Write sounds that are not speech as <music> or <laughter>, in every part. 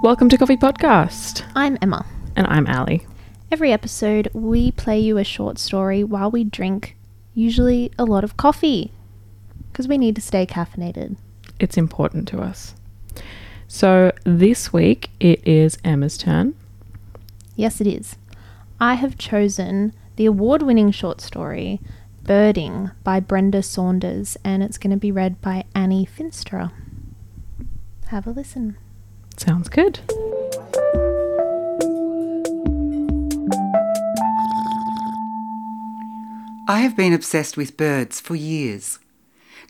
Welcome to Coffee Podcast. I'm Emma. And I'm Ali. Every episode, we play you a short story while we drink, usually a lot of coffee, because we need to stay caffeinated. It's important to us. So this week it is Emma's turn. Yes, it is. I have chosen the award winning short story, Birding by Brenda Saunders, and it's going to be read by Annie Finsterer. Have a listen. Sounds good. I have been obsessed with birds for years,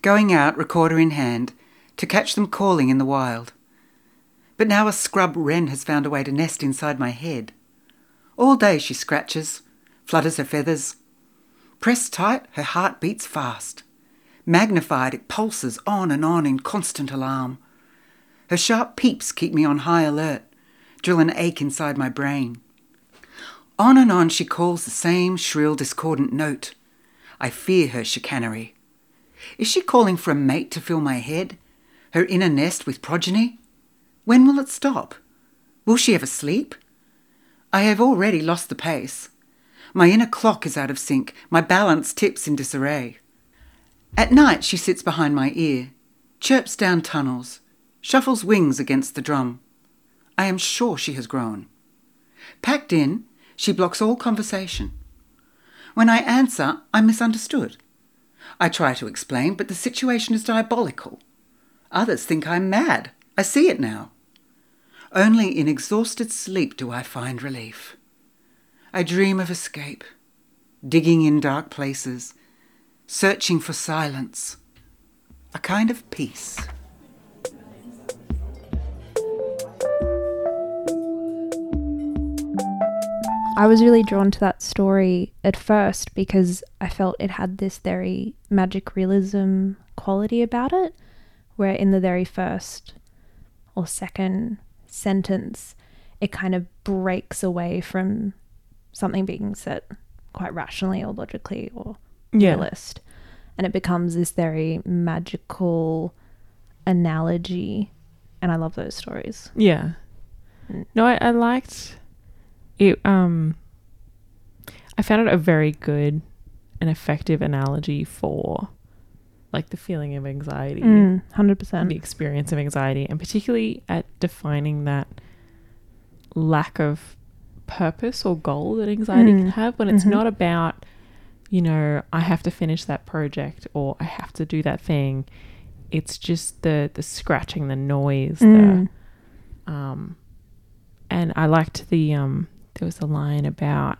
going out, recorder in hand, to catch them calling in the wild. But now a scrub wren has found a way to nest inside my head. All day she scratches, flutters her feathers. Pressed tight, her heart beats fast. Magnified, it pulses on and on in constant alarm. Her sharp peeps keep me on high alert, drill an ache inside my brain. On and on she calls the same shrill, discordant note. I fear her chicanery. Is she calling for a mate to fill my head? Her inner nest with progeny? When will it stop? Will she ever sleep? I have already lost the pace. My inner clock is out of sync, my balance tips in disarray. At night she sits behind my ear, chirps down tunnels, shuffles wings against the drum. I am sure she has grown. Packed in, she blocks all conversation. When I answer, I'm misunderstood. I try to explain, but the situation is diabolical. Others think I'm mad. I see it now. Only in exhausted sleep do I find relief. I dream of escape, digging in dark places, searching for silence, a kind of peace. I was really drawn to that story at first because I felt it had this very magic realism quality about it, where in the very first or second sentence, it kind of breaks away from something being said quite rationally or logically or Yeah. realist. And it becomes this very magical analogy. And I love those stories. Yeah. Mm. No, I, I liked it. Um, I found it a very good and effective analogy for like the feeling of anxiety, Mm, the 100%. The experience of anxiety, and particularly at defining that lack of purpose or goal that anxiety can Mm. have when it's Mhm. not about, you know, I have to finish that project or I have to do that thing. It's just the the scratching, the noise, Mm. the um, and I liked the um. There was a line about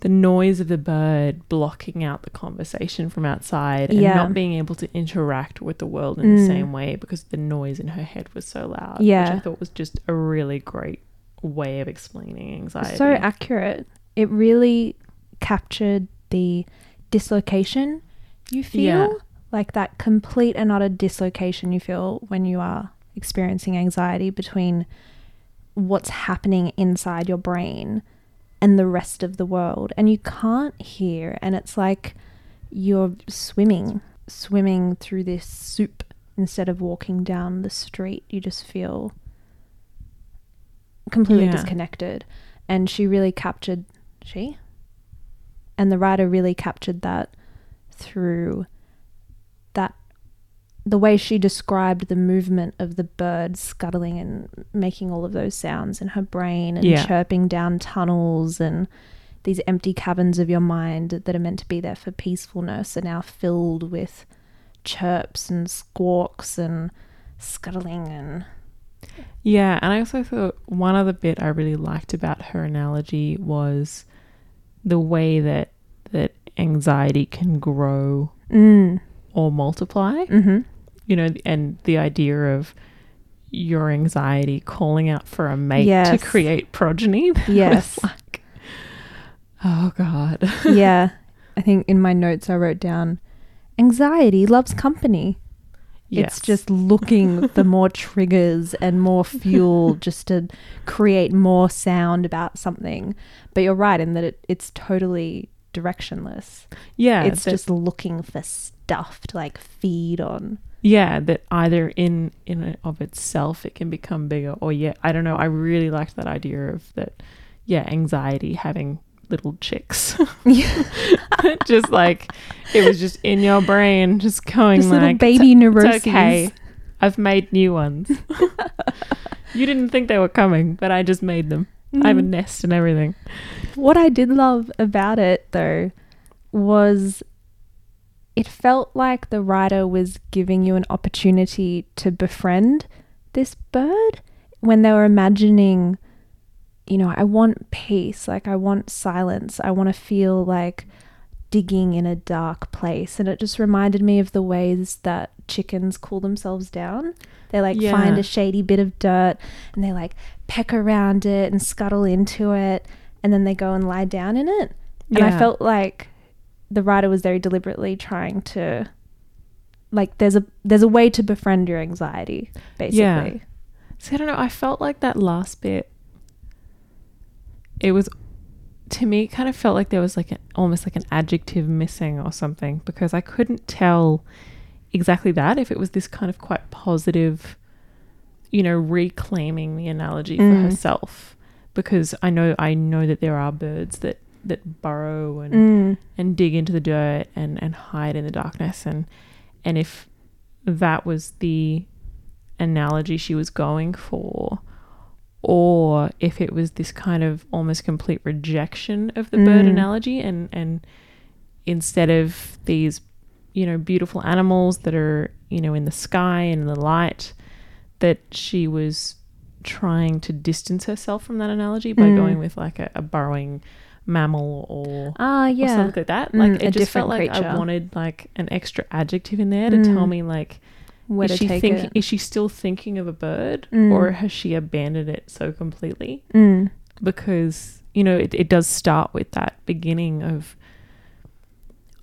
the noise of the bird blocking out the conversation from outside and Yeah. not being able to interact with the world in the Mm. same way because the noise in her head was so loud. Yeah. which I thought was just a really great way of explaining anxiety. So accurate. It really captured the dislocation you feel. Yeah. Like that complete and utter dislocation you feel when you are experiencing anxiety between what's happening inside your brain and the rest of the world. And you can't hear. And it's like you're swimming, swimming through this soup instead of walking down the street. You just feel completely Yeah. disconnected. And she really captured, she? And the writer really captured that through the way she described the movement of the bird scuttling and making all of those sounds in her brain and Yeah. chirping down tunnels and these empty caverns of your mind that are meant to be there for peacefulness are now filled with chirps and squawks and scuttling and Yeah, and I also thought one other bit I really liked about her analogy was the way that that anxiety can grow mm, or multiply. mm-hmm. You know, and the idea of your anxiety calling out for a mate to create progeny. <laughs> Yes. like, oh god. <laughs> yeah. I think in my notes I wrote down anxiety loves company. Yes. It's just looking <laughs> for more triggers and more fuel just to create more sound about something. But you're right in that it, it's totally directionless. yeah. it's just looking for stuff to like feed on. Yeah that either in in and of itself it can become bigger or yeah i don't know i really liked that idea of that yeah anxiety having little chicks Yeah. <laughs> <laughs> just like it was just in your brain just going Just like little baby "It's neuroses. okay i've made new ones <laughs> you didn't think they were coming but i just made them i have a Mm. nest and everything What I did love about it though was it felt like the writer was giving you an opportunity to befriend this bird when they were imagining you know I want peace like I want silence I want to feel like digging in a dark place. And it just reminded me of the ways that chickens cool themselves down. They like Yeah. find a shady bit of dirt and they like peck around it and scuttle into it and then they go and lie down in it. And I felt like the writer was very deliberately trying to like there's a there's a way to befriend your anxiety basically Yeah. See, I don't know. I felt like that last bit. It was, to me, it kind of felt like there was like an almost like an adjective missing or something because I couldn't tell exactly that if it was this kind of quite positive, you know, reclaiming the analogy for Mm. herself. Because I know I know that there are birds that that burrow and Mm. and dig into the dirt and and hide in the darkness and and if that was the analogy she was going for or if it was this kind of almost complete rejection of the bird Mm. analogy and and instead of these you know beautiful animals that are you know in the sky and in the light that she was trying to distance herself from that analogy by Mm. going with like a, a burrowing mammal or ah or yeah something like that. Mm, Like a it just felt like I wanted like an extra adjective in there to tell Mm. me like where is she thinking it is she still thinking of a bird Mm. or has she abandoned it so completely? mm. Because you know it, it does start with that beginning of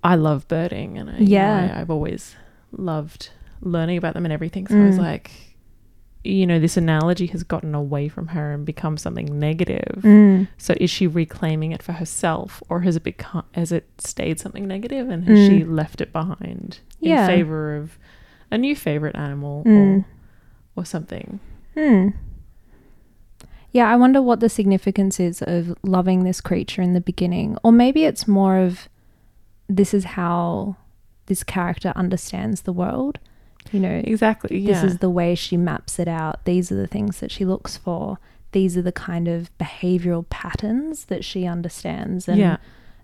I love birding and I, you know, Yeah. I, I've always loved learning about them and everything. So I was Mm. like, you know, this analogy has gotten away from her and become something negative. Mm. So is she reclaiming it for herself, or has it become has it stayed something negative, and has she Mm. left it behind Yeah. in favor of a new favorite animal Mm. or or something? Hmm. Yeah, I wonder what the significance is of loving this creature in the beginning. Or maybe it's more of this is how this character understands the world. You know, Exactly. Yeah. this is the way she maps it out. These are the things that she looks for. These are the kind of behavioral patterns that she understands and yeah.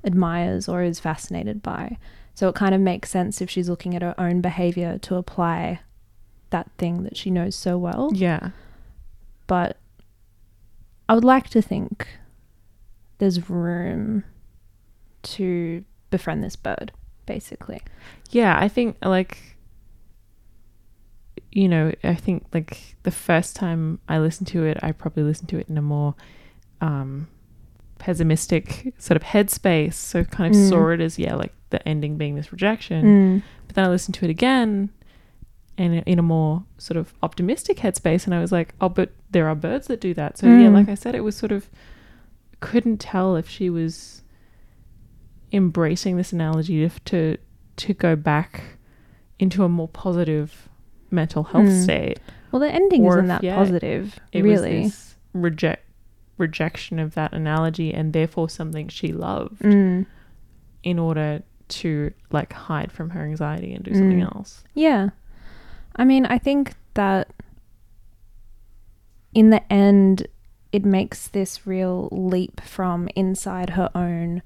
admires or is fascinated by. So it kind of makes sense if she's looking at her own behavior to apply that thing that she knows so well Yeah. but I would like to think there's room to befriend this bird, basically. Yeah. I think like you know, I think like the first time I listened to it, I probably listened to it in a more um pessimistic sort of headspace. So kind of Mm. saw it as yeah, like the ending being this rejection. But then I listened to it again and in a more sort of optimistic headspace and I was like, oh, but there are birds that do that. So yeah, Mm. like I said, it was sort of couldn't tell if she was embracing this analogy to to, to go back into a more positive mental health Mm. state. Well, the ending Or isn't that yeah, positive, It was really. this reject rejection of that analogy and therefore something she loved Mm. in order to like hide from her anxiety and do something Mm. else. Yeah. I mean, I think that in the end, it makes this real leap from inside her own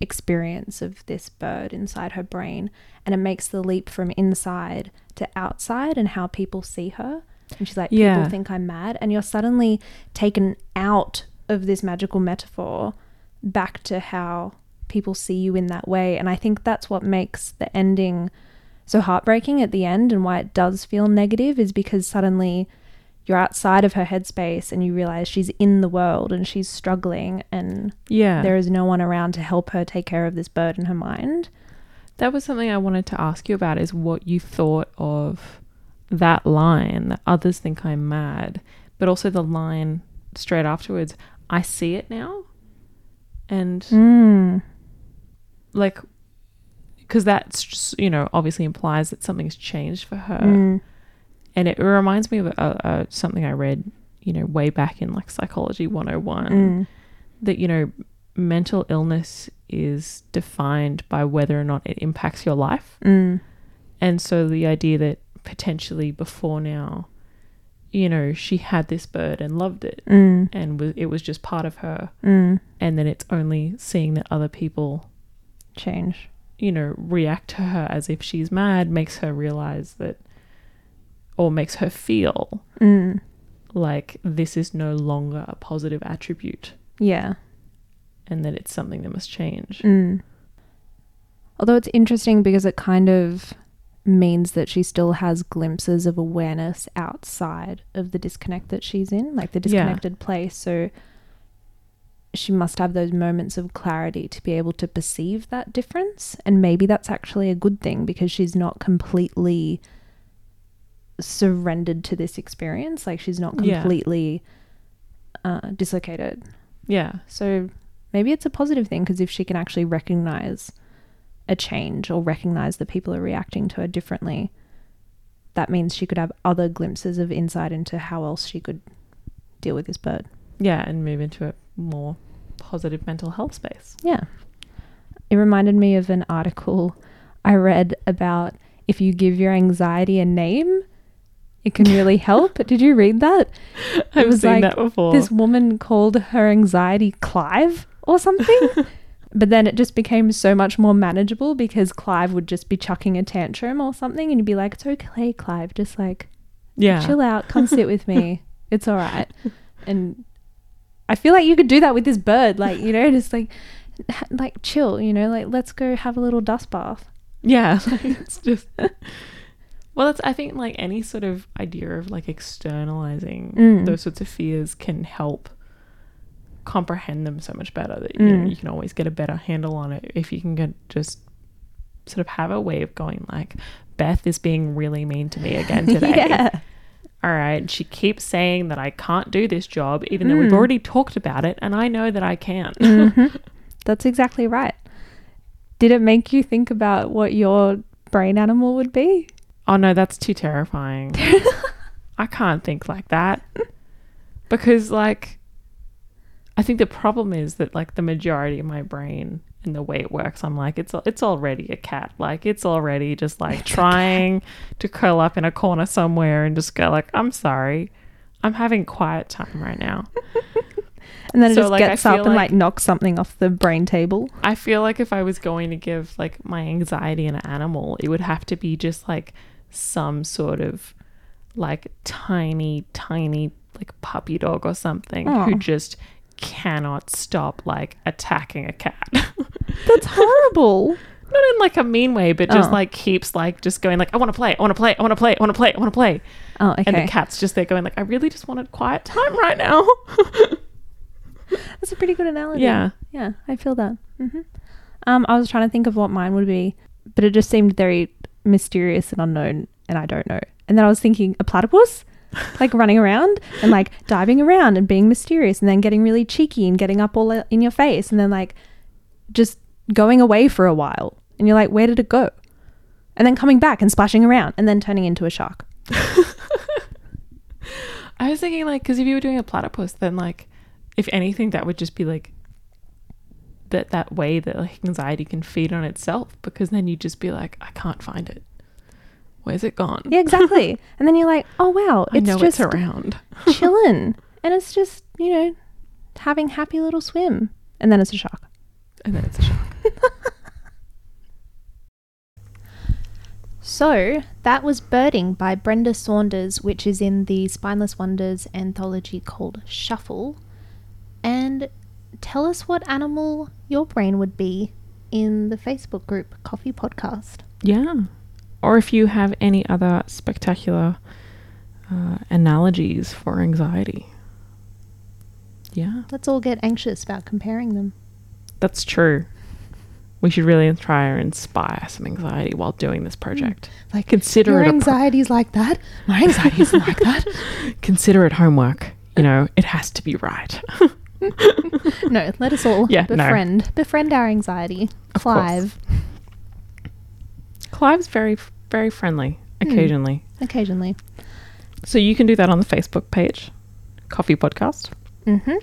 experience of this bird inside her brain, and it makes the leap from inside to outside and how people see her. And she's like, Yeah. people think I'm mad. And you're suddenly taken out of this magical metaphor back to how people see you in that way. And I think that's what makes the ending so heartbreaking at the end and why it does feel negative is because suddenly you're outside of her headspace and you realize she's in the world and she's struggling and Yeah. there is no one around to help her take care of this bird in her mind. That was something I wanted to ask you about is what you thought of that line that others think I'm mad, but also the line straight afterwards, I see it now. And Mm. like because that's just, you know obviously implies that something's changed for her Mm. And it reminds me of uh, uh, something i read you know way back in like psychology 101 Mm. that you know mental illness is defined by whether or not it impacts your life Mm. and so the idea that potentially before now you know she had this bird and loved it Mm. and was, it was just part of her Mm. and then it's only seeing that other people Change. you know react to her as if she's mad makes her realize that or makes her feel Mm. like this is no longer a positive attribute Yeah. and that it's something that must change Mm. Although it's interesting because it kind of means that she still has glimpses of awareness outside of the disconnect that she's in, like the Yeah. disconnected place. So she must have those moments of clarity to be able to perceive that difference. And maybe that's actually a good thing because she's not completely surrendered to this experience. Like she's not Yeah. completely uh, dislocated. yeah So maybe it's a positive thing because if she can actually recognize a change or recognize that people are reacting to her differently, that means she could have other glimpses of insight into how else she could deal with this bird. yeah and move into a more positive mental health space Yeah. It reminded me of an article I read about if you give your anxiety a name, it can really help. <laughs> Did you read that? i've was seen like that before This woman called her anxiety Clive or something. <laughs> but then it just became so much more manageable because Clive would just be chucking a tantrum or something and you'd be like, It's okay, Clive, just like yeah chill out, come sit with me. <laughs> It's all right. And I feel like you could do that with this bird, like, you know, just like like chill, you know, like let's go have a little dust bath. Yeah, like, it's just. Well, that's I think like any sort of idea of like externalizing Mm. those sorts of fears can help comprehend them so much better that you know Mm. you can always get a better handle on it if you can get just sort of have a way of going like Beth is being really mean to me again <laughs> today. yeah. All right, she keeps saying that I can't do this job even though we've Mm. already talked about it and I know that I can. Mhm. <laughs> That's exactly right. Did it make you think about what your brain animal would be? Oh no, that's too terrifying. <laughs> I can't think like that. Because like I think the problem is that like the majority of my brain and the way it works, I'm like it's it's already a cat. Like it's already just like trying to curl up in a corner somewhere and just go like, I'm sorry. I'm having quiet time right now. <laughs> And then it So, just like, gets up and like- like knocks something off the brain table. I feel like if I was going to give like my anxiety an animal, it would have to be just like some sort of like tiny, tiny like puppy dog or something who just cannot stop like attacking a cat. <laughs> That's horrible. Not in like a mean way, but just Oh. like keeps like just going like I want to play, I want to play, I want to play, I want to play, I want to play. Oh, okay. And the cat's just there going like I really just wanted quiet time right now. <laughs> That's a pretty good analogy. yeah. Yeah, I feel that. hmm Um, I was trying to think of what mine would be, but it just seemed very mysterious and unknown, and I don't know. And then I was thinking a platypus, like running around and like diving around and being mysterious, and then getting really cheeky and getting up all in your face, and then like just going away for a while, and you're like, where did it go? And then coming back and splashing around, and then turning into a shark. <laughs> I was thinking like because if you were doing a platypus, then like if anything, that would just be like that that way that like anxiety can feed on itself because then you'd just be like, I can't find it. Where's it gone? Yeah, exactly. <laughs> and then you're like, oh wow, it's just it's around. chilling, <laughs> and it's just you know having happy little swim, and then it's a shark. And then it's a shock. <laughs> So that was Birding by Brenda Saunders, which is in the Spineless Wonders anthology called Shuffle. And tell us what animal your brain would be in the Facebook group Coffee Podcast. Yeah. Or if you have any other spectacular uh, analogies for anxiety. Yeah, Let's all get anxious about comparing them. that's true. We should really try and inspire some anxiety while doing this project. Like Consider your it a pro- anxiety's like that. My anxiety isn't like that. <laughs> consider it homework. You know, it has to be right. <laughs> <laughs> No, let us all Yeah, no. befriend befriend our anxiety. Clive. Clive's very, very friendly occasionally. Occasionally. So you can do that on the Facebook page, Coffee Podcast. Mm-hmm.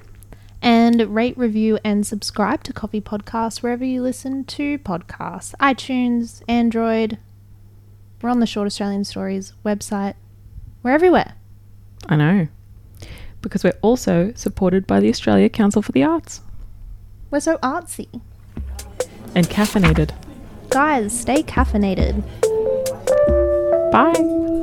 And rate, review, and subscribe to Coffee Podcast wherever you listen to podcasts iTunes, Android. We're on the Short Australian Stories website. We're everywhere. I know. Because we're also supported by the Australia Council for the Arts We're so artsy. and caffeinated. Guys, stay caffeinated. Bye.